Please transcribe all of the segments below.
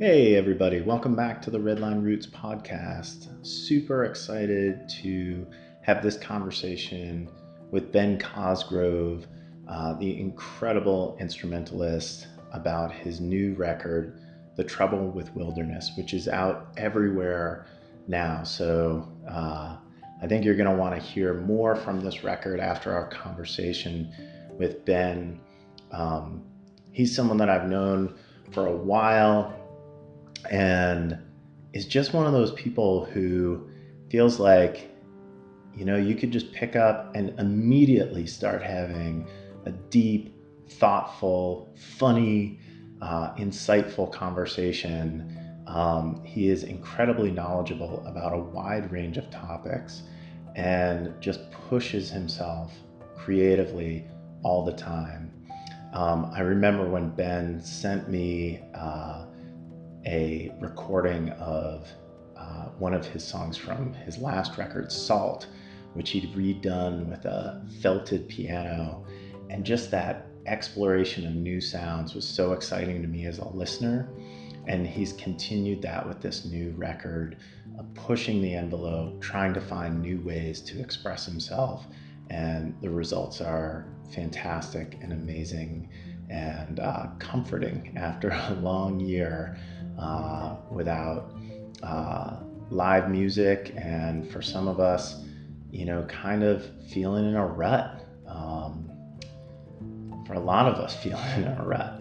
Hey, everybody, welcome back to the Redline Roots podcast. Super excited to have this conversation with Ben Cosgrove, uh, the incredible instrumentalist, about his new record, The Trouble with Wilderness, which is out everywhere now. So uh, I think you're going to want to hear more from this record after our conversation with Ben. Um, he's someone that I've known for a while and is just one of those people who feels like you know you could just pick up and immediately start having a deep thoughtful funny uh, insightful conversation um, he is incredibly knowledgeable about a wide range of topics and just pushes himself creatively all the time um, i remember when ben sent me uh, a recording of uh, one of his songs from his last record, Salt, which he'd redone with a felted piano. And just that exploration of new sounds was so exciting to me as a listener. And he's continued that with this new record, of pushing the envelope, trying to find new ways to express himself. And the results are fantastic and amazing and uh, comforting after a long year uh, without uh, live music, and for some of us, you know, kind of feeling in a rut. Um, for a lot of us, feeling in a rut.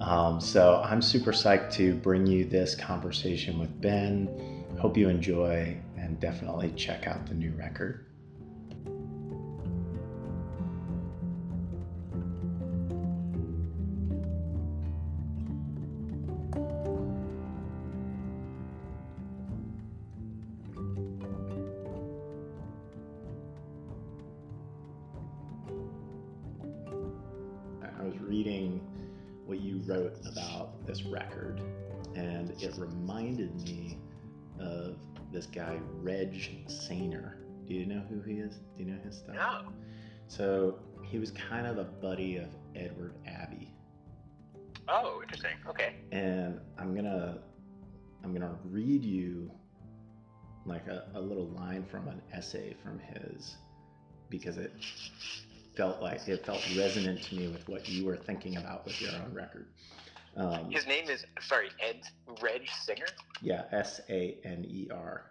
Um, so I'm super psyched to bring you this conversation with Ben. Hope you enjoy and definitely check out the new record. This guy, Reg Saner. Do you know who he is? Do you know his stuff? No. So he was kind of a buddy of Edward Abbey. Oh, interesting. Okay. And I'm gonna I'm gonna read you like a, a little line from an essay from his because it felt like it felt resonant to me with what you were thinking about with your own record. Um, His name is sorry, Ed Reg Saner. Yeah, S A N E R.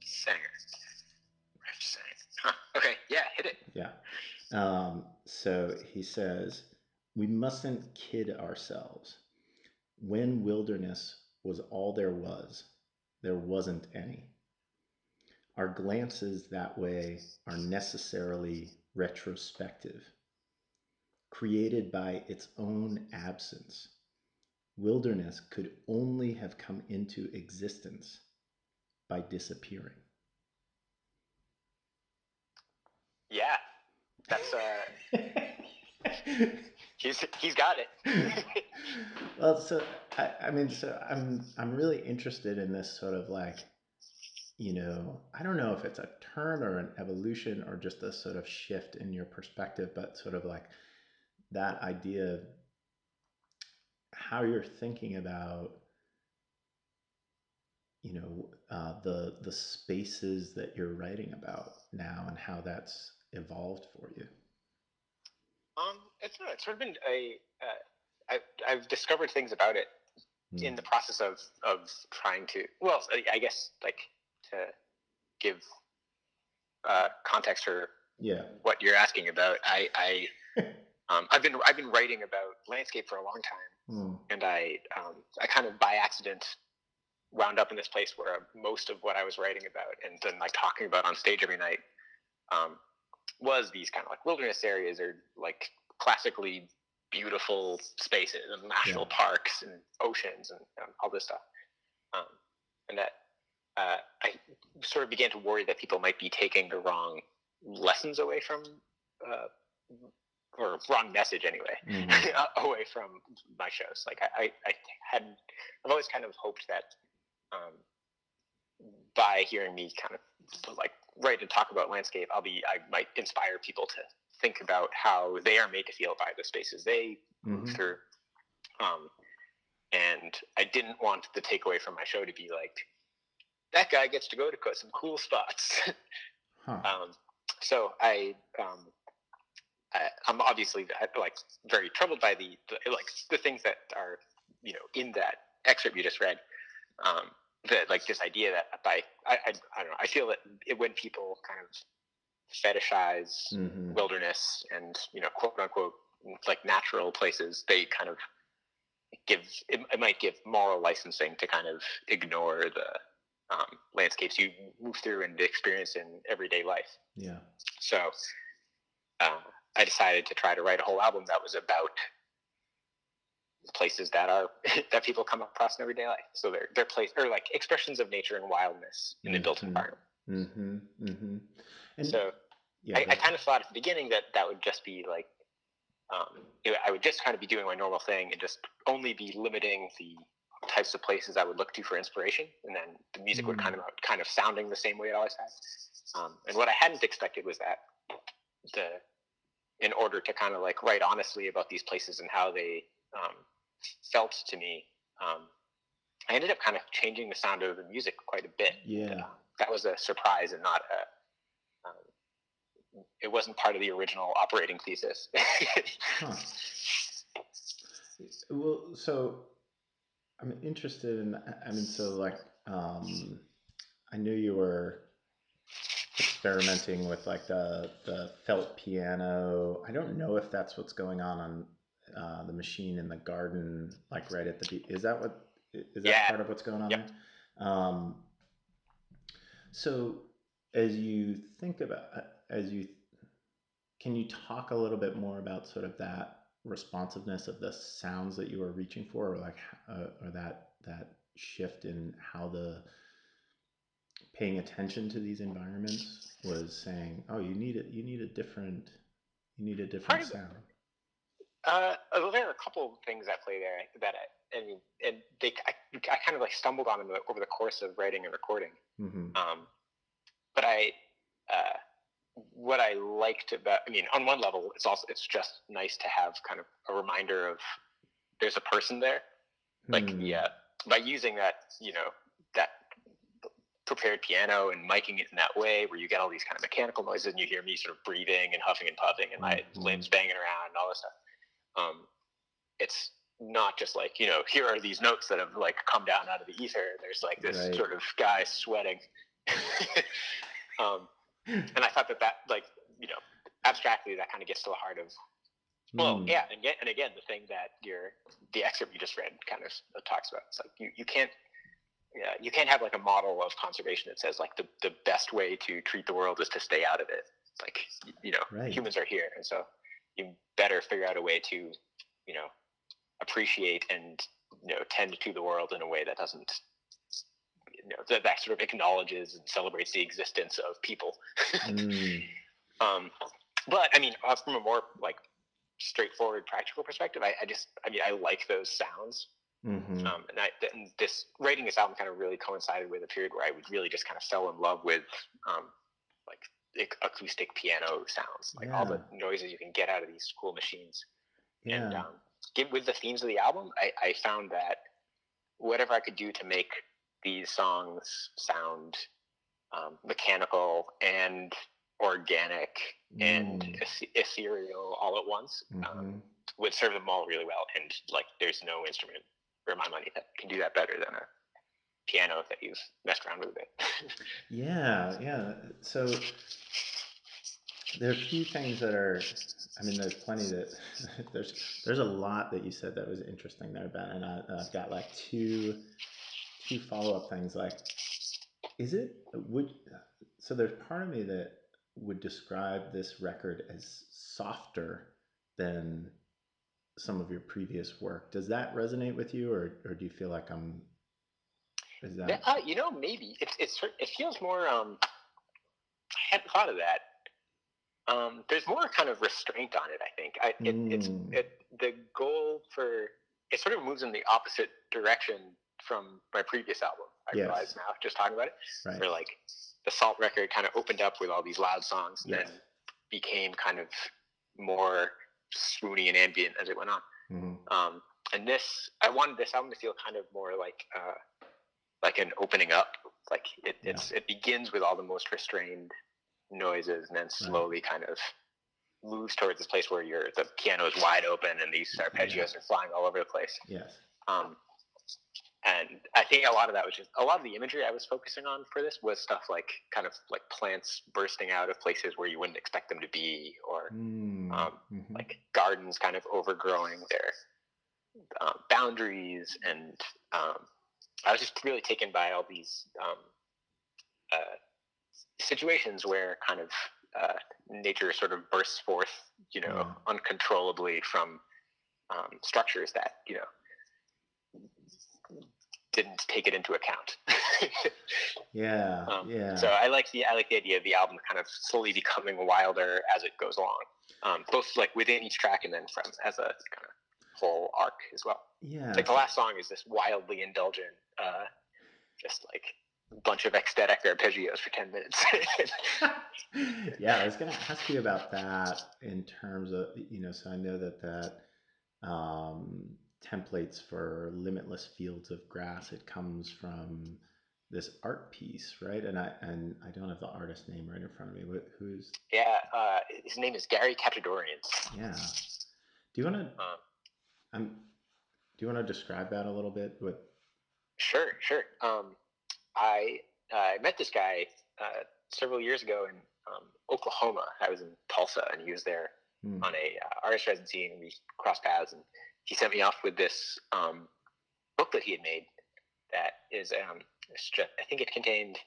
Saner. Reg Saner. Huh. Okay, yeah, hit it. Yeah. Um, so he says, we mustn't kid ourselves. When wilderness was all there was, there wasn't any. Our glances that way are necessarily retrospective, created by its own absence wilderness could only have come into existence by disappearing. Yeah, that's uh, he's he's got it. well, so I, I mean, so I'm I'm really interested in this sort of like, you know, I don't know if it's a turn or an evolution or just a sort of shift in your perspective, but sort of like that idea of how you're thinking about you know uh, the the spaces that you're writing about now and how that's evolved for you? Um it's not it's sort of been a uh, I, i've discovered things about it mm. in the process of of trying to well i guess like to give uh, context for yeah. what you're asking about. I i um, i've been i've been writing about landscape for a long time Mm. And I, um, I kind of by accident wound up in this place where most of what I was writing about and then like talking about on stage every night um, was these kind of like wilderness areas or like classically beautiful spaces and national yeah. parks and oceans and, and, all this stuff. Um, and that uh, I sort of began to worry that people might be taking the wrong lessons away from uh, or wrong message anyway mm-hmm. away from my shows. Like I, I, I, had, I've always kind of hoped that um, by hearing me kind of like write and talk about landscape, I'll be, I might inspire people to think about how they are made to feel by the spaces they move Mhm. through. Um, and I didn't want the takeaway from my show to be like, that guy gets to go to some cool spots. Huh. um, so I, um, I, I'm obviously like very troubled by the, the like the things that are you know in that excerpt you just read. Um, that like this idea that by I, I, I don't know I feel that it, when people kind of fetishize Mhm. wilderness and you know quote unquote like natural places they kind of give it, it might give moral licensing to kind of ignore the um, landscapes you move through and experience in everyday life Yeah. so uh, i decided to try to write a whole album that was about places that are that people come across in everyday life so they're they're place or like expressions of nature and wildness in the built Mhm. environment Mm-hmm. Mm-hmm. And so yeah, I, I kind of thought at the beginning that that would just be like, um, I would just kind of be doing my normal thing and just only be limiting the types of places I would look to for inspiration, and then the music would Mm. kind of kind of sounding the same way it always has. Um, and what I hadn't expected was that the in order to kind of like write honestly about these places and how they um, felt to me, um, I ended up kind of changing the sound of the music quite a bit yeah. that was a surprise and not a. Um, it wasn't part of the original operating thesis. Huh. Well, so I'm interested in. I mean, so like, um, I knew you were experimenting with like the the felt piano. I don't know if that's what's going on on uh, the machine in the garden, like right at the. be- Is that what? Is that Yeah. part of what's going on Yep. there? Um, so as you think about as you can you talk a little bit more about sort of that responsiveness of the sounds that you are reaching for or like uh, or that that shift in how the paying attention to these environments was saying oh you need it you need a different you need a different Part sound uh, well, there are a couple of things at play there that I, and and they I, I kind of like stumbled on them over the course of writing and recording. hmm Um, but I, uh, what I liked about, I mean, on one level, it's also it's just nice to have kind of a reminder of there's a person there. Like Hmm. yeah, by using that, you know, that prepared piano and miking it in that way, where you get all these kind of mechanical noises and you hear me sort of breathing and huffing and puffing and my Mhm. limbs banging around and all this stuff. Um, it's not just like you know, here are these notes that have like come down out of the ether. There's like this Right. sort of guy sweating. um, and I thought that that like you know abstractly that kind of gets to the heart of well Hmm. yeah and yet and again the thing that your the excerpt you just read kind of talks about it's like you, you can't yeah, you can't have like a model of conservation that says like the, the best way to treat the world is to stay out of it like you know Right. humans are here and so you better figure out a way to you know appreciate and you know tend to the world in a way that doesn't you know that, that sort of acknowledges and celebrates the existence of people Mm. um, but I mean, uh, from a more like straightforward, practical perspective, I, I just, I mean, I like those sounds. Mhm. Um, and, I, and this writing this album kind of really coincided with a period where I would really just kind of fell in love with um, like ac- acoustic piano sounds, like all the noises you can get out of these cool machines. And um, get with the themes of the album, I, I found that whatever I could do to make these songs sound um, mechanical and organic and Mm. eth- ethereal all at once um, Mhm. would serve them all really well. And like, there's no instrument for my money that can do that better than a piano that you've messed around with a bit. Yeah, yeah. So there are a few things that are. I mean, there's plenty that there's there's a lot that you said that was interesting there, Ben, and I, I've got like two two follow up things. Like, is it would so there's part of me that would describe this record as softer than some of your previous work. Does that resonate with you, or or do you feel like I'm? Is that uh, you know, maybe it's it's it feels more. Um, I hadn't thought of that. Um, there's more kind of restraint on it. I think I, it, it's Mm. it, the goal for it sort of moves in the opposite direction from my previous album. I Yes. realize now, just talking about it, right? where like the Salt record kind of opened up with all these loud songs, and Yes. then became kind of more swoony and ambient as it went on. Mhm. Um, and this, I wanted this album to feel kind of more like uh, like an opening up. Like it, Yeah. it's it begins with all the most restrained noises, and then slowly kind of moves towards this place where your the piano is wide open and these arpeggios are flying all over the place. Yes. Um, and I think a lot of that was just a lot of the imagery I was focusing on for this was stuff like kind of like plants bursting out of places where you wouldn't expect them to be, or Mm, um, mhm. like gardens kind of overgrowing their um, boundaries and um, i was just really taken by all these um, uh, situations where kind of uh, nature sort of bursts forth you know Yeah. uncontrollably from um, structures that you know didn't take it into account Yeah. um, yeah. So I like the I like the idea of the album kind of slowly becoming wilder as it goes along, um, both like within each track and then from as a kind of whole arc as well. yeah. Like the last song is this wildly indulgent, uh, just like bunch of ecstatic arpeggios for ten minutes. yeah, I was gonna ask you about that in terms of you know, so I know that that um, templates for limitless fields of grass it comes from this art piece, right? And I and I don't have the artist name right in front of me. But Who's yeah, uh, his name is Gary Kachadourian. yeah? Do you want to? Um, Um, do you want to describe that a little bit? What? Sure, sure. Um, I I met this guy uh, several years ago in um, Oklahoma. I was in Tulsa, and he was there Hmm, on a uh, artist residency, and we crossed paths. And he sent me off with this um, book that he had made. That is, um, I think it contained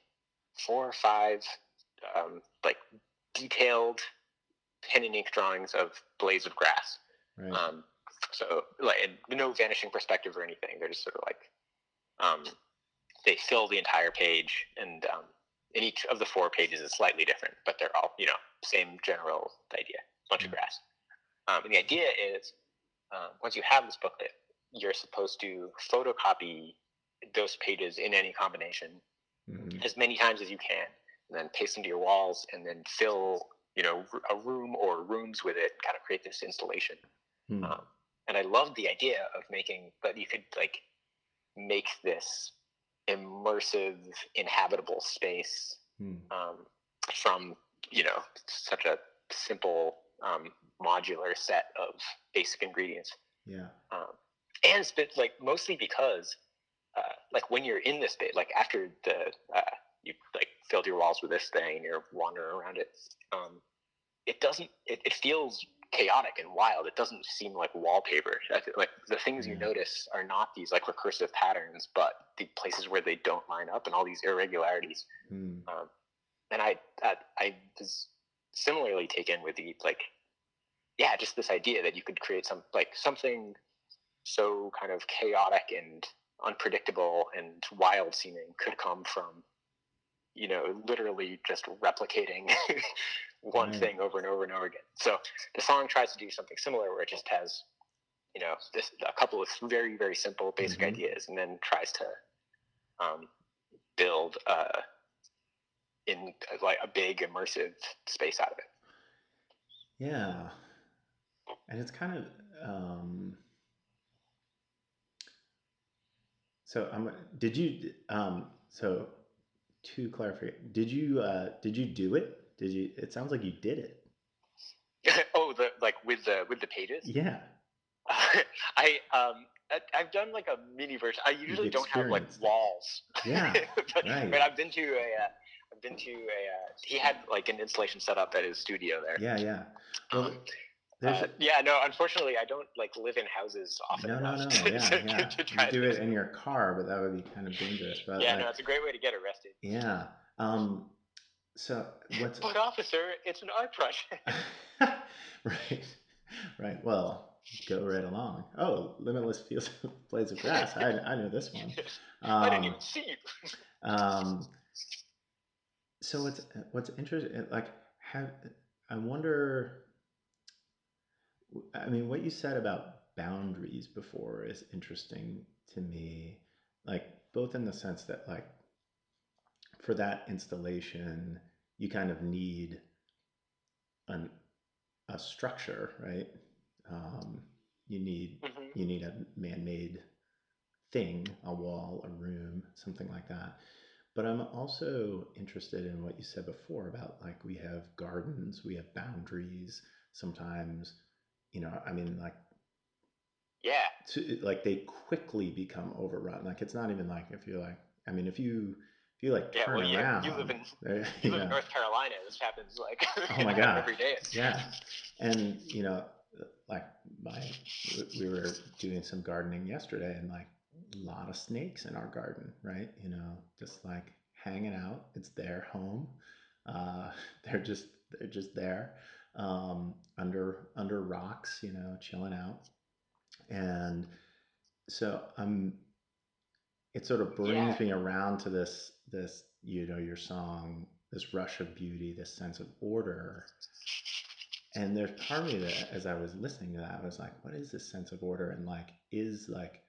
four or five um, like detailed pen and ink drawings of blades of grass. right. Um, so like and no vanishing perspective or anything. They're just sort of like um, they fill the entire page, and um, in each of the four pages is slightly different, but they're all you know same general idea, bunch of grass. Um, and the idea is um, once you have this booklet, you're supposed to photocopy those pages in any combination Mhm. as many times as you can, and then paste them to your walls, and then fill you know a room or rooms with it, kind of create this installation. Hmm. Um, and I loved the idea of making that you could like make this immersive, inhabitable space Hmm. um, from you know such a simple um, modular set of basic ingredients. Yeah. um, and it's been like mostly because uh, like when you're in this bit like after the uh, you like filled your walls with this thing and you're wandering around it um, it doesn't it, it feels chaotic and wild. It doesn't seem like wallpaper. Like the things you notice are not these like recursive patterns but the places where they don't line up and all these irregularities. Hmm. um, and I, I I was similarly taken with the like, yeah, just this idea that you could create some like something so kind of chaotic and unpredictable and wild seeming could come from, you know, literally just replicating one Right. thing over and over and over again. So the song tries to do something similar where it just has, you know, this a couple of very very simple basic Mhm. ideas, and then tries to um, build. Uh, in like a big immersive space out of it. Yeah. And it's kind of um so I'm did you um so to clarify did you uh did you do it? Did you it sounds like you did it. oh, the like with the with the pages. Yeah. I um I've done like a mini version. I usually don't have like walls. Yeah. but, right. but I've been to a uh, I've been to a uh, he had like an installation set up at his studio there. Yeah, yeah. Well, Um, uh, yeah, no, unfortunately, I don't like live in houses often no, no, enough no. to, Yeah, to- yeah. to You do it in your car, but that would be kind of dangerous. But Yeah, like, no, it's a great way to get arrested. yeah. Um so what's But officer, it's an art project. right, right. Well, go right along. Oh, limitless fields of blades of grass. I, I know this one. I didn't Um, even see you. um, so what's what's interesting? Like, have I wonder. I mean, what you said about boundaries before is interesting to me. Like, both in the sense that, like, for that installation, you kind of need an a structure, right? Um, you need Mm-hmm. you need a man-made thing, a wall, a room, something like that. But I'm also interested in what you said before about like we have gardens, we have boundaries. Sometimes, you know, I mean, like Yeah. to like they quickly become overrun. Like it's not even like if you're like, I mean, if you if you like Yeah. turn Well, you, around, you live in you live in North Carolina. This happens like Oh my God. every day. Yeah. and you know, like my we were doing some gardening yesterday, and like a lot of snakes in our garden, right? You know, just like hanging out. It's their home. Uh, they're just they're just there um, under under rocks, you know, chilling out. And so I'm. It sort of brings Yeah. me around to this this you know your song, this rush of beauty, this sense of order. And there's part of me that, as I was listening to that, I was like, "What is this sense of order?" And like, is like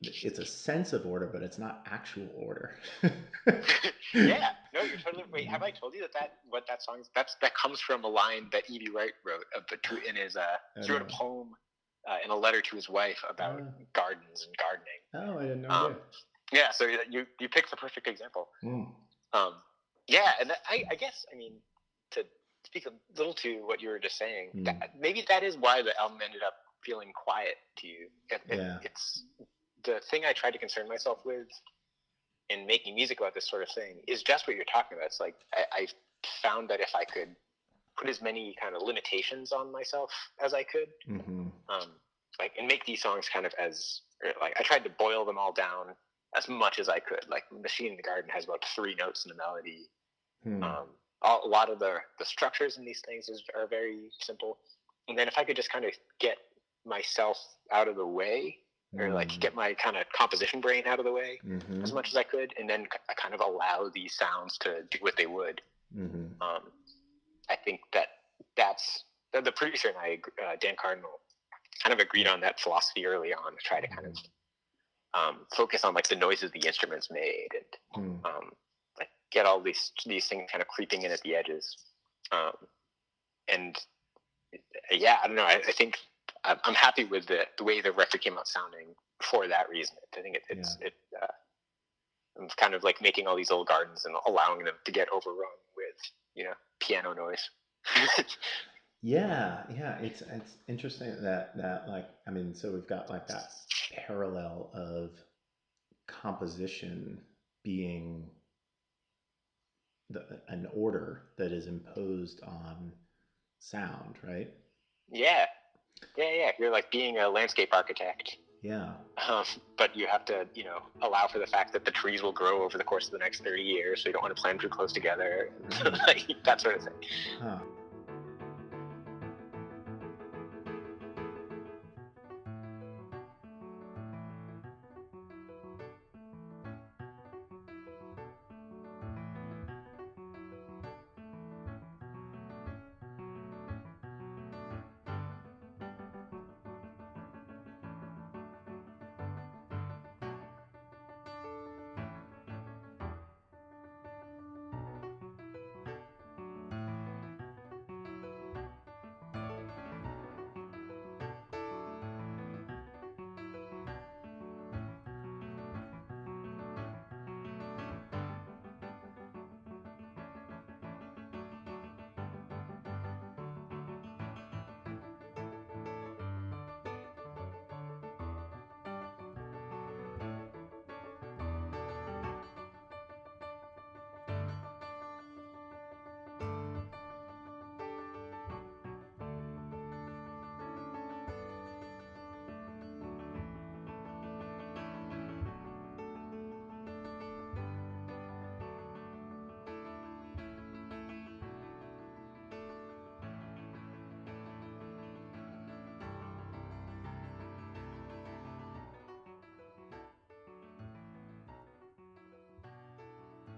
it's a sense of order, but it's not actual order. yeah. No, you're totally. Wait, have I told you that that what that song is? That's that comes from a line that E.B. White wrote of the two in his uh. He wrote a poem uh, in a letter to his wife about Oh. gardens and gardening. Oh, I didn't know. Um, Yeah. So you you picked the perfect example. Mm. Um, yeah, and that, I, I guess I mean to speak a little to what you were just saying. Mm. That, maybe that is why the album ended up feeling quiet to you. It, it- Yeah. It's the thing I tried to concern myself with in making music about this sort of thing is just what you're talking about. It's like I, I found that if I could put as many kind of limitations on myself as I could, hmm um, like and make these songs kind of as like I tried to boil them all down as much as I could. Like Machine in the Garden has about three notes in a melody. Hmm. Um, all, a lot of the the structures in these things is, are very simple. And then if I could just kind of get myself out of the way, or like Mm. get my kind of composition brain out of the way Mhm. as much as I could, and then kind of allow these sounds to do what they would. Mhm. Um, I think that that's the, the producer and I, uh, Dan Cardinal, kind of agreed on that philosophy early on to try to kind of um, focus on like the noises the instruments made and Hmm. um, like get all these these things kind of creeping in at the edges. Um, and yeah, I don't know. I, I think I'm, I'm happy with the the way the record came out sounding for that reason. I think it, it's it. Uh, I'm kind of like making all these old gardens and allowing them to get overrun with you know piano noise. Yeah, yeah, it's it's interesting that that like I mean, so we've got like that parallel of composition being the an order that is imposed on sound, right? yeah, yeah, yeah. You're like being a landscape architect. Yeah. Um, but you have to, you know, allow for the fact that the trees will grow over the course of the next 30 years, so you don't want to plant too close together, like that sort of thing. Huh.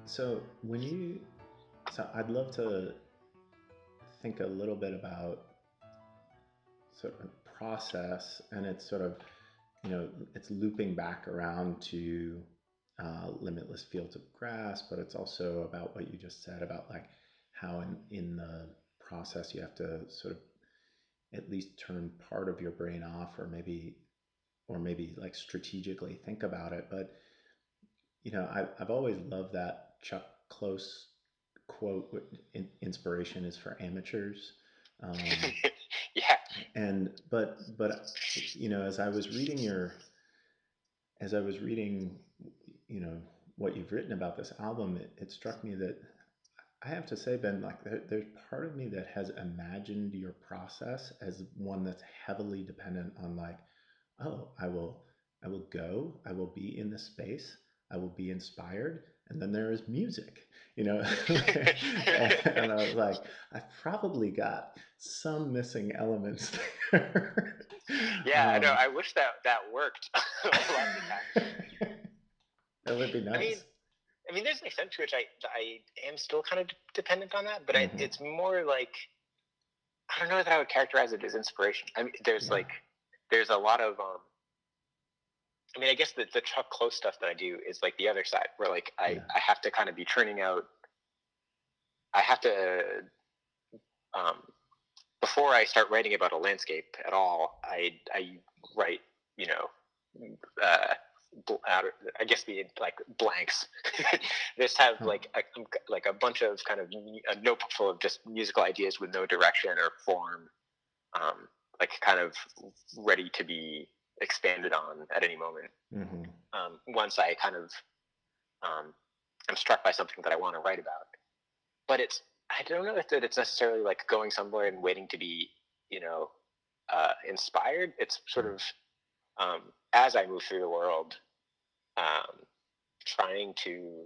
So when you, so I'd love to think a little bit about sort of process, and it's sort of, you know, it's looping back around to uh, limitless fields of grass, but it's also about what you just said about like how in in the process. You have to sort of at least turn part of your brain off, or maybe, or maybe like strategically think about it. But you know, I, I've always loved that Chuck Close quote: "Inspiration is for amateurs." Um, yeah. And but but you know, as I was reading your, as I was reading, you know, what you've written about this album, it, it struck me that I have to say, Ben, like there, there's part of me that has imagined your process as one that's heavily dependent on like, oh, I will, I will go, I will be in the space, I will be inspired, and then there is music, you know. and I was like, I've probably got some missing elements there. Yeah, um, I know. Um, I wish that that worked a lot of the time. that would be nice. I mean, I mean, there's an extent to which I I am still kind of dependent on that, but mm-hmm. I, it's more like I don't know that I would characterize it as inspiration. I mean, there's yeah. like there's a lot of um. I mean, I guess the the Chuck Close stuff that I do is like the other side, where like I yeah. I have to kind of be churning out. I have to um, before I start writing about a landscape at all, I I write you know uh, I guess the like blanks. just have hmm. like a, like a bunch of kind of a notebook full of just musical ideas with no direction or form, um, like kind of ready to be expanded on at any moment. Mm-hmm. Um, once I kind of um, I'm struck by something that I want to write about, but it's I don't know if that it's necessarily like going somewhere and waiting to be you know uh, inspired. It's sort hmm. of um, as I move through the world, um, trying to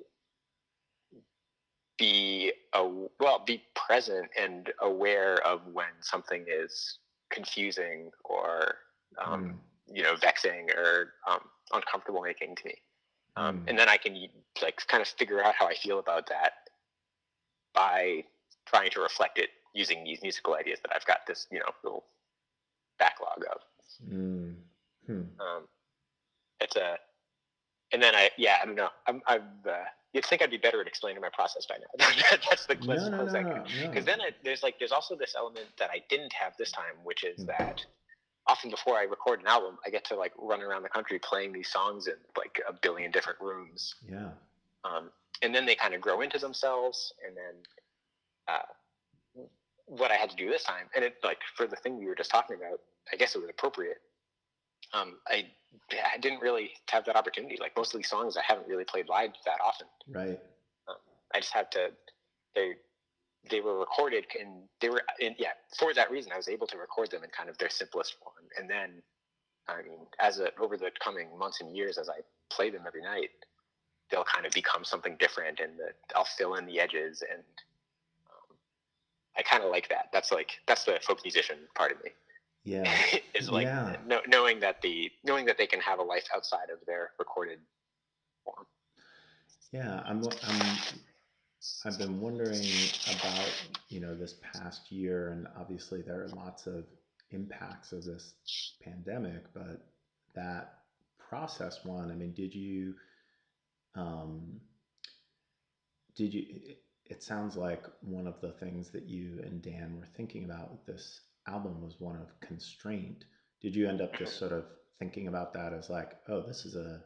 be a, well be present and aware of when something is confusing or um, mm. You know vexing or um, uncomfortable making to me um, mm. and then i can like kind of figure out how i feel about that by trying to reflect it using these musical ideas that i've got this you know little backlog of mm. hmm. Um, it's a and then I, yeah, I don't know. I'm, I'm uh, you'd think I'd be better at explaining my process by now. that's the closest no, no, no, Because then I, there's like, there's also this element that I didn't have this time, which is mm-hmm. that often before I record an album, I get to like run around the country playing these songs in like a billion different rooms. Yeah. Um, and then they kind of grow into themselves, and then uh, what I had to do this time, and it like for the thing we were just talking about, I guess it was appropriate. Um, I I didn't really have that opportunity. Like most of these songs, I haven't really played live that often. Right. Um, I just had to. They they were recorded and they were in, yeah for that reason I was able to record them in kind of their simplest form. And then, I mean, as a, over the coming months and years, as I play them every night, they'll kind of become something different, and the, I'll fill in the edges and. Um, I kind of like that. That's like that's the folk musician part of me yeah is like yeah. No, knowing that the knowing that they can have a life outside of their recorded form yeah i'm i'm i've been wondering about you know this past year and obviously there are lots of impacts of this pandemic but that process one i mean did you um did you it sounds like one of the things that you and dan were thinking about with this album was one of constraint. Did you end up just sort of thinking about that as like, oh, this is a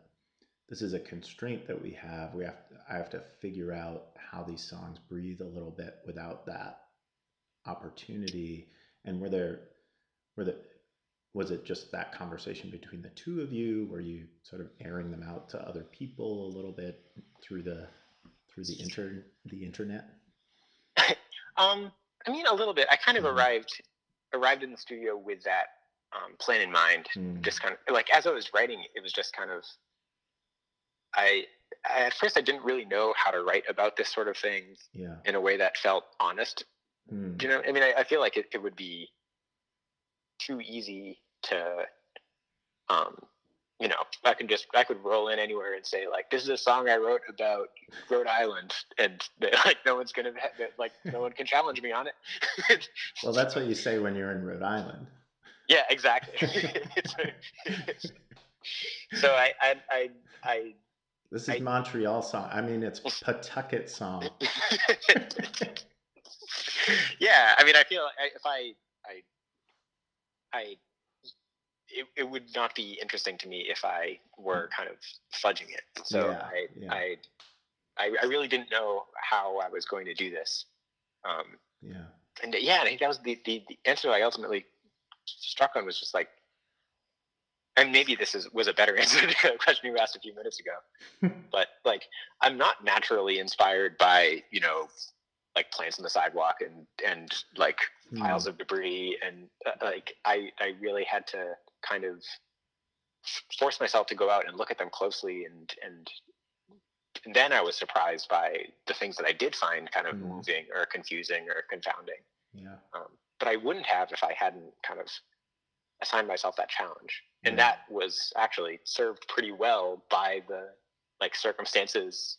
this is a constraint that we have. We have to, I have to figure out how these songs breathe a little bit without that opportunity. And were there were the was it just that conversation between the two of you? Were you sort of airing them out to other people a little bit through the through the inter the internet? um, I mean, a little bit. I kind of mm-hmm. arrived arrived in the studio with that um, plan in mind. Mm. Just kind of like as I was writing, it was just kind of I, I, at first I didn't really know how to write about this sort of thing yeah. in a way that felt honest. Mm. You know, I mean, I, I feel like it, it would be too easy to um, you know, I can just I could roll in anywhere and say like, this is a song I wrote about Rhode Island, and like no one's gonna like no one can challenge me on it. well, that's what you say when you're in Rhode Island. Yeah, exactly. so I I I. I this is I, Montreal song. I mean, it's Pawtucket song. yeah, I mean, I feel if I, I, I, it, it would not be interesting to me if I were kind of fudging it. So Yeah, I, yeah. I, I, I really didn't know how I was going to do this. Um, Yeah. and yeah, I think that was the, the, the answer I ultimately struck on was just like, and maybe this is was a better answer to the question you asked a few minutes ago. but like, I'm not naturally inspired by you know, like plants on the sidewalk and and like Hmm. piles of debris and uh, like I I really had to kind of force myself to go out and look at them closely and and and then I was surprised by the things that I did find kind of Mhm. moving or confusing or confounding. Yeah. Um, but I wouldn't have if I hadn't kind of assigned myself that challenge. And that was actually served pretty well by the like circumstances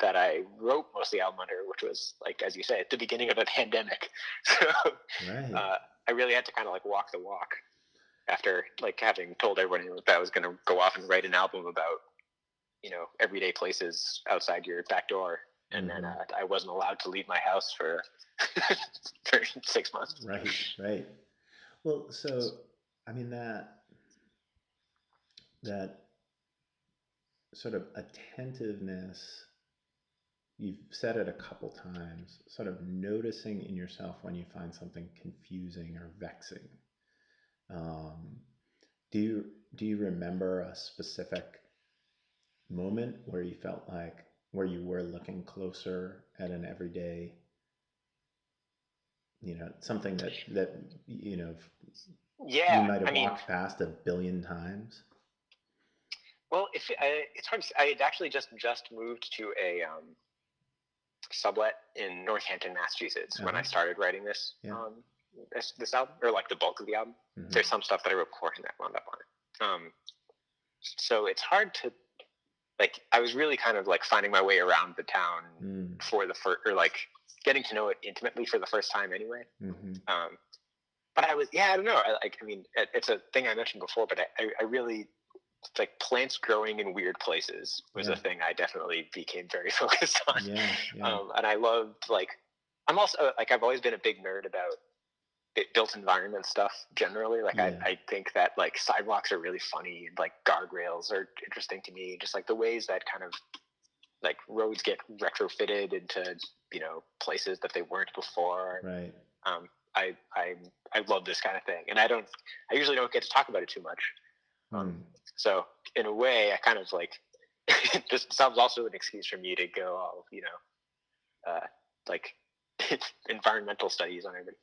that I wrote most of the album under, which was like as you say, at the beginning of a pandemic. So Right. uh, I really had to kind of like walk the walk after like having told everyone that I was going to go off and write an album about you know everyday places outside your back door, and then Mhm. uh, I wasn't allowed to leave my house for for six months. Right, right. Well, so I mean that that sort of attentiveness you've said it a couple times, sort of noticing in yourself when you find something confusing or vexing. Um, do you do you remember a specific moment where you felt like where you were looking closer at an everyday you know something that that you know Yeah, you might have I mean, walked past a billion times well, if I, it's hard to say. I had actually just just moved to a um, sublet in Northampton, Massachusetts, when I Uh-huh. started writing this Yeah. um, this this album, or like the bulk of the album. Mhm. there's some stuff that I wrote beforehand that wound up on it. Um, so it's hard to like. I was really kind of like finding my way around the town Mm, for the first, or like getting to know it intimately for the first time anyway. mhm. Um, but I was, yeah, I don't know. I like, I mean, it, it's a thing I mentioned before, but I, I, really like plants growing in weird places was Yeah. a thing I definitely became very focused on. yeah yeah Um, and I loved like I'm also like I've always been a big nerd about built environment stuff generally. Like Yeah. I, I think that like sidewalks are really funny and like guardrails are interesting to me. Just like the ways that kind of like roads get retrofitted into you know places that they weren't before. right Um, I I I love this kind of thing, and I don't I usually don't get to talk about it too much. Mm, So in a way, I kind of like this sounds also an excuse for me to go all you know, uh, like environmental studies on everybody.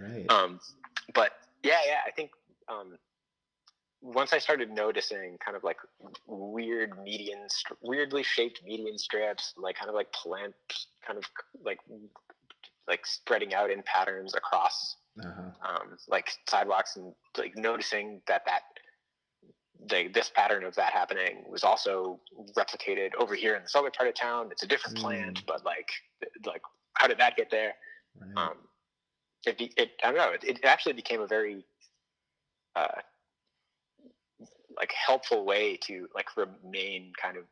right Um, but yeah, yeah, I think um, once I started noticing kind of like weird median, weirdly shaped median strips, like kind of like plant, kind of like like spreading out in patterns across uh-huh um, like sidewalks and like noticing that that the, this pattern of that happening was also replicated over here in the southern part of town. It's a different plant, Mm. but like like how did that get there? right Um, it, it I don't know. It, it actually became a very uh, like helpful way to like remain kind of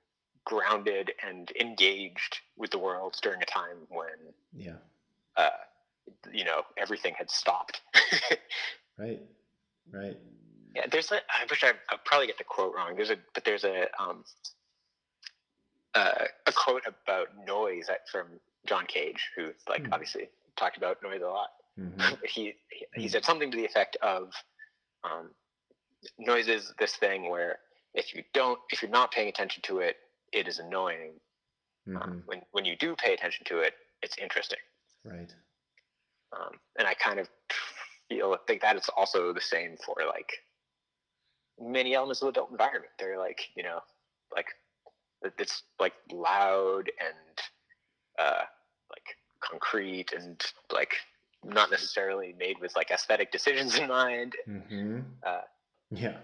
grounded and engaged with the world during a time when yeah uh, you know everything had stopped. right right Yeah, there's a. I wish I I'll probably get the quote wrong. There's a, but there's a um, uh, a quote about noise from John Cage, who like Hmm. obviously talked about noise a lot. Mhm. he he- he Hmm. said something to the effect of, um, noise is this thing where if you don't, if you're not paying attention to it, it is annoying. Um, Mhm. when when you do pay attention to it, it's interesting. Right Um, and I kind of feel think that it's also the same for like many elements of the built environment. They're like you know like it's like loud and uh, like concrete and like not necessarily made with like aesthetic decisions in mind. hmm Uh, yeah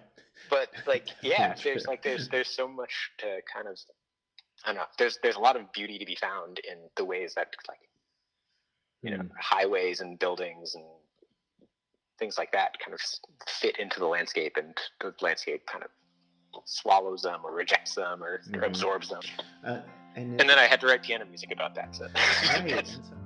But like yeah, there's like there's there's so much to kind of I don't know. There's there's a lot of beauty to be found in the ways that like you know Mm. highways and buildings and things like that kind of fit into the landscape and the landscape kind of swallows them or rejects them or, or Mhm. absorbs them uh, and, and then i had to write piano music about that so right,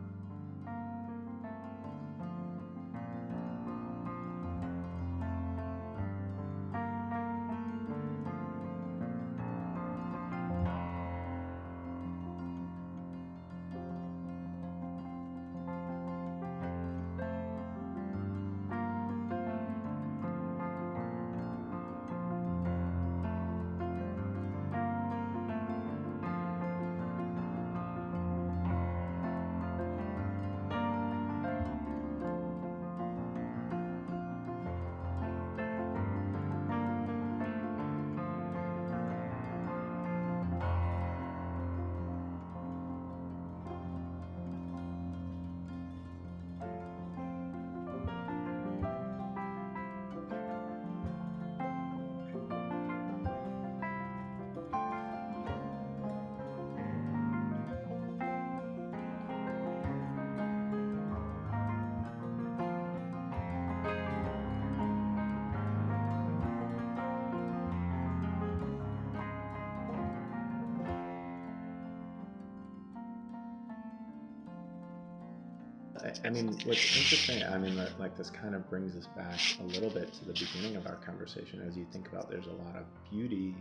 I mean, what's interesting, I mean, like this kind of brings us back a little bit to the beginning of our conversation as you think about there's a lot of beauty.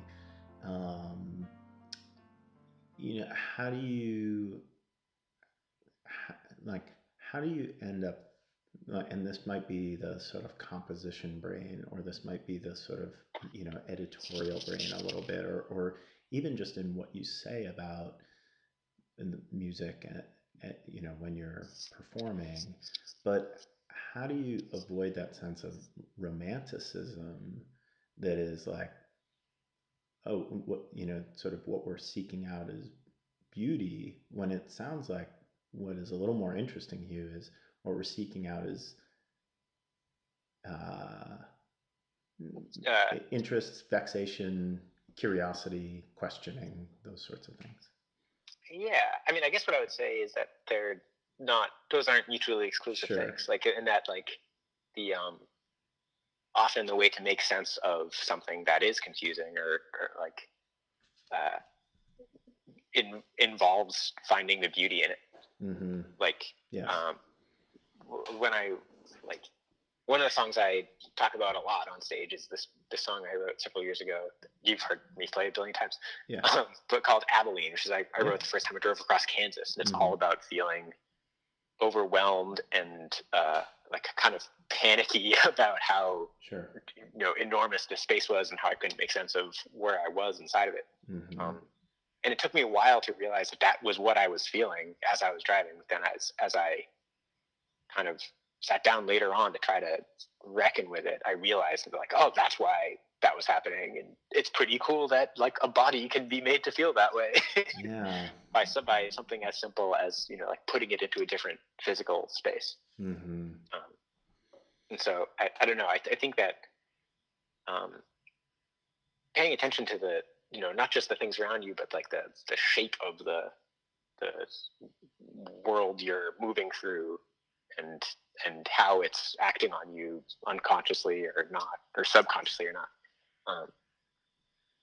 Um, you know, how do you, like, how do you end up, and this might be the sort of composition brain, or this might be the sort of, you know, editorial brain a little bit, or, or even just in what you say about in the music and you know when you're performing but how do you avoid that sense of romanticism that is like oh what you know sort of what we're seeking out is beauty when it sounds like what is a little more interesting to you is what we're seeking out is uh, uh, interests vexation curiosity questioning those sorts of things yeah, I mean, I guess what I would say is that they're not; those aren't mutually exclusive sure. things. Like in that, like the um, often the way to make sense of something that is confusing or, or like uh, in, involves finding the beauty in it. Mm-hmm. Like, yeah. um, when I like one of the songs I talk about a lot on stage is this this song I wrote several years ago. You've heard me play a billion times, yeah. Um, but called Abilene, which is I, I wrote the first time I drove across Kansas, and it's mm-hmm. all about feeling overwhelmed and uh, like kind of panicky about how sure. you know enormous this space was and how I couldn't make sense of where I was inside of it. Mm-hmm. Um, and it took me a while to realize that that was what I was feeling as I was driving. But then as as I kind of sat down later on to try to reckon with it, I realized like, oh, that's why that was happening, and it's pretty cool that like a body can be made to feel that way. yeah. by some by something as simple as you know like putting it into a different physical space. Mm-hmm. Um, and so I, I don't know. I, I think that um, paying attention to the you know not just the things around you, but like the the shape of the the world you're moving through and and how it's acting on you unconsciously or not or subconsciously or not um,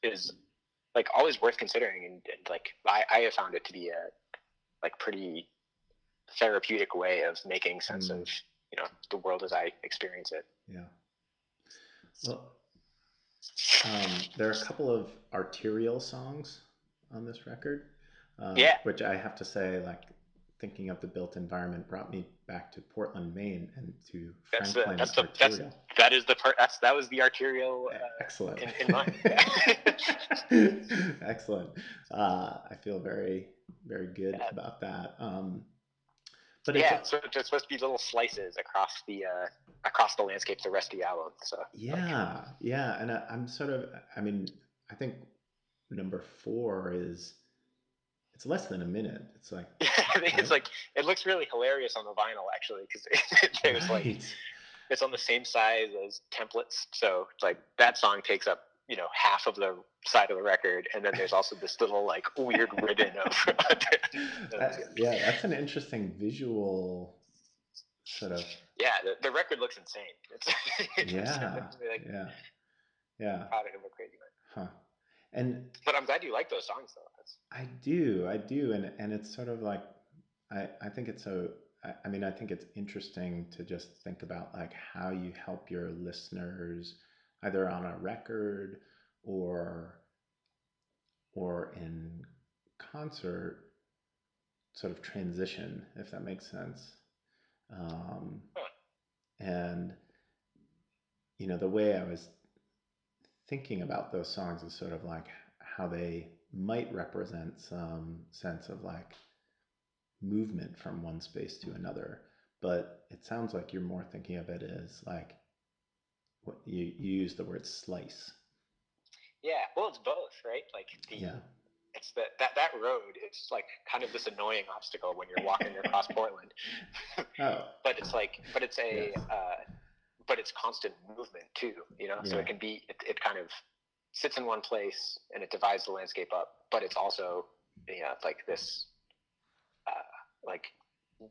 is like always worth considering and, and, like I, I have found it to be a like pretty therapeutic way of making sense mm. of you know the world as I experience it. Yeah. Well, um, there are a couple of arterial songs on this record. Um, yeah. Which I have to say, like, thinking of the built environment brought me back to Portland, Maine, and to that's Franklin. The, that's the that's that is the part. That's that was the arterial. Uh, Excellent. In, in mind. Excellent. Uh, I feel very very good yeah. about that. Um, but yeah, so it's supposed to be little slices across the uh, across the landscape the rest of the album. So yeah, yeah, and I, I'm sort of. I mean, I think number four is it's less than a minute. It's like it's like it looks really hilarious on the vinyl actually because was right. like it's on the same size as templates, so it's like that song takes up you know half of the side of the record, and then there's also this little like weird ribbon of. that, yeah, that's an interesting visual sort of. Yeah, the, the record looks insane. It's, yeah, like, yeah, yeah. Proud of him a crazy man. Huh. And but I'm glad you like those songs though. That's... I do, I do, and and it's sort of like I I think it's so. I, I mean, I think it's interesting to just think about like how you help your listeners either on a record or or in concert sort of transition if that makes sense um, and you know the way i was thinking about those songs is sort of like how they might represent some sense of like movement from one space to another. But it sounds like you're more thinking of it as like what you, you use the word slice. Yeah, well, it's both, right? Like the yeah. it's the that that road. It's like kind of this annoying obstacle when you're walking across Portland. oh, but it's like, but it's a yes. uh, but it's constant movement too, you know. Yeah. So it can be it, it kind of sits in one place and it divides the landscape up, but it's also yeah it's like this uh, like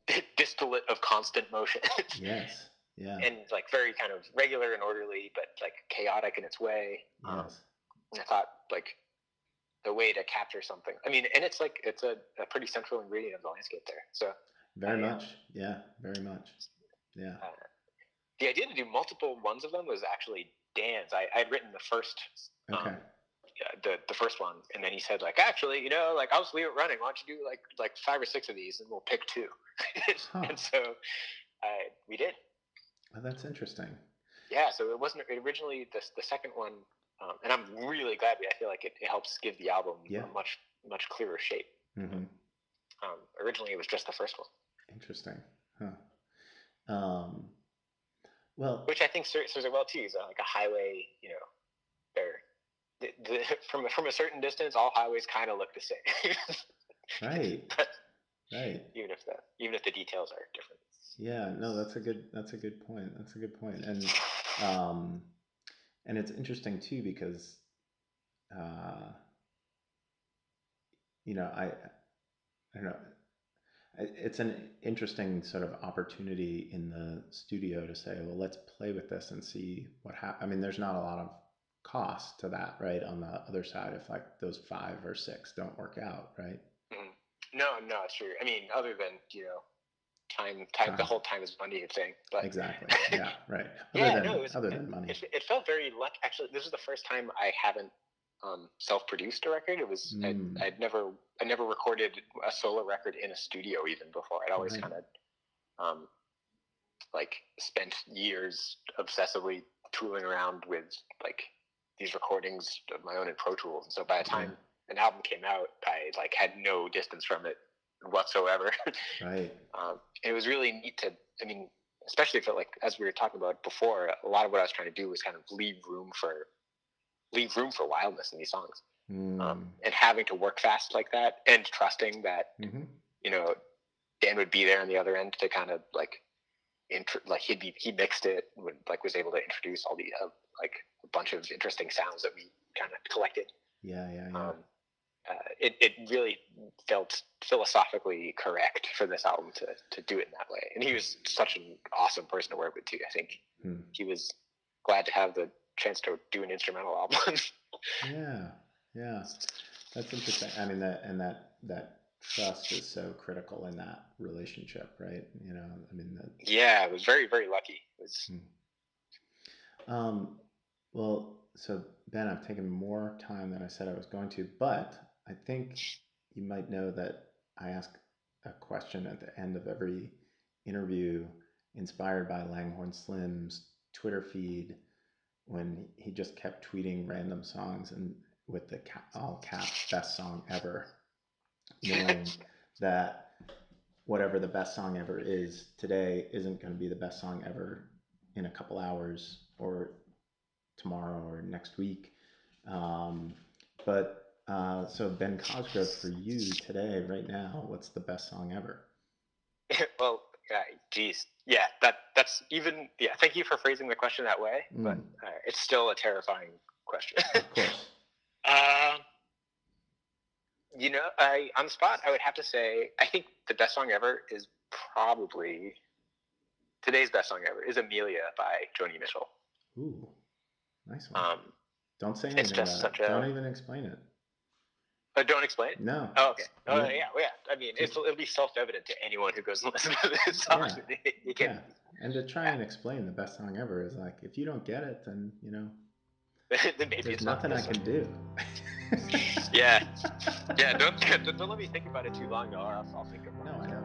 distillate of constant motion. yes. Yeah. And like very kind of regular and orderly, but like chaotic in its way. Yes. Um, I thought like the way to capture something. I mean, and it's like it's a, a pretty central ingredient of the landscape there. So very much. Yeah, very much. Yeah. Uh, the idea to do multiple ones of them was actually Dan's. I, I had written the first. Um, okay. Um, the the first one, and then he said like, actually, you know, like I'll just leave it running. Why don't you do like like five or six of these, and we'll pick two. huh. And so, uh, we did. Oh, that's interesting. Yeah, so it wasn't originally the the second one, um, and I'm really glad. I feel like it, it helps give the album yeah. a much much clearer shape. Mm-hmm. Um, originally, it was just the first one. Interesting, huh? Um, well, which I think serves it well too. Is like a highway, you know, there. The, the, from from a certain distance, all highways kind of look the same. right. But right. Even if the even if the details are different. Yeah. No, that's a good that's a good point. That's a good point. And um, and it's interesting too because uh, you know, I I don't know it's an interesting sort of opportunity in the studio to say, well, let's play with this and see what happens. I mean, there's not a lot of cost to that, right? On the other side, if like those five or six don't work out, right? Mm-hmm. No, no, it's true. I mean, other than you know, time, time, the whole time is money thing. But exactly, yeah, right. Other yeah, than, no, it was, other than money, it, it felt very lucky. Actually, this is the first time I haven't um, self-produced a record. It was mm. I'd, I'd, never I never recorded a solo record in a studio even before. I'd always right. kind of um, like spent years obsessively tooling around with like these recordings of my own in Pro Tools. And so by the time yeah. an album came out, I like had no distance from it whatsoever. right. Um, it was really neat to. I mean, especially for like as we were talking about before, a lot of what I was trying to do was kind of leave room for leave room for wildness in these songs. Mm. Um, and having to work fast like that and trusting that, mm-hmm. you know, Dan would be there on the other end to kind of like, int- like he'd be, he mixed it, would, like was able to introduce all the, uh, like a bunch of interesting sounds that we kind of collected. Yeah, yeah, yeah. Um, uh, it, it really felt philosophically correct for this album to, to do it in that way. And he was such an awesome person to work with too. I think hmm. he was glad to have the chance to do an instrumental album. yeah, yeah, that's interesting. I mean, that and that that trust is so critical in that relationship, right? You know, I mean, that, yeah, it was very very lucky. It was. Hmm. Um, well, so Ben, I've taken more time than I said I was going to, but I think you might know that I ask a question at the end of every interview inspired by Langhorne Slim's Twitter feed when he just kept tweeting random songs and with the all caps best song ever, knowing that whatever the best song ever is today isn't going to be the best song ever in a couple hours or tomorrow or next week. Um, but uh, so Ben Cosgrove, for you today, right now, what's the best song ever? well, yeah, geez, yeah, that that's even yeah. Thank you for phrasing the question that way, mm. but uh, it's still a terrifying question. of course. uh, you know, I on the spot, I would have to say I think the best song ever is probably today's best song ever is Amelia by Joni Mitchell. Ooh, nice one. Um, Don't say anything. It's just such a, Don't even explain it. Uh, don't explain. it. No. Oh, okay. Oh, yeah. yeah. Yeah. I mean, it'll be self-evident to anyone who goes and listens to this song. Yeah. you can, yeah. And to try and explain the best song ever is like, if you don't get it, then you know, then maybe there's nothing I can do. yeah. Yeah. Don't, don't let me think about it too long, though, or else I'll think of. No, I know.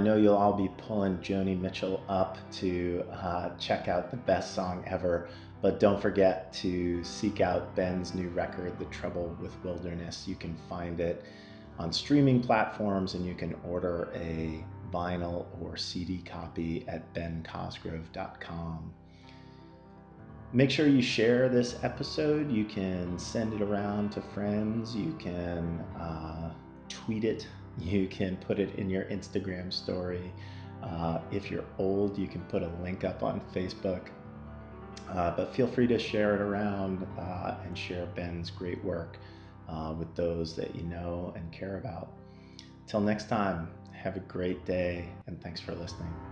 Know you'll all be pulling Joni Mitchell up to uh, check out the best song ever. But don't forget to seek out Ben's new record, The Trouble with Wilderness. You can find it on streaming platforms and you can order a vinyl or CD copy at bencosgrove.com. Make sure you share this episode. You can send it around to friends. You can uh, tweet it you can put it in your Instagram story. Uh, if you're old, you can put a link up on Facebook. Uh, but feel free to share it around uh, and share Ben's great work uh, with those that you know and care about. Till next time, have a great day and thanks for listening.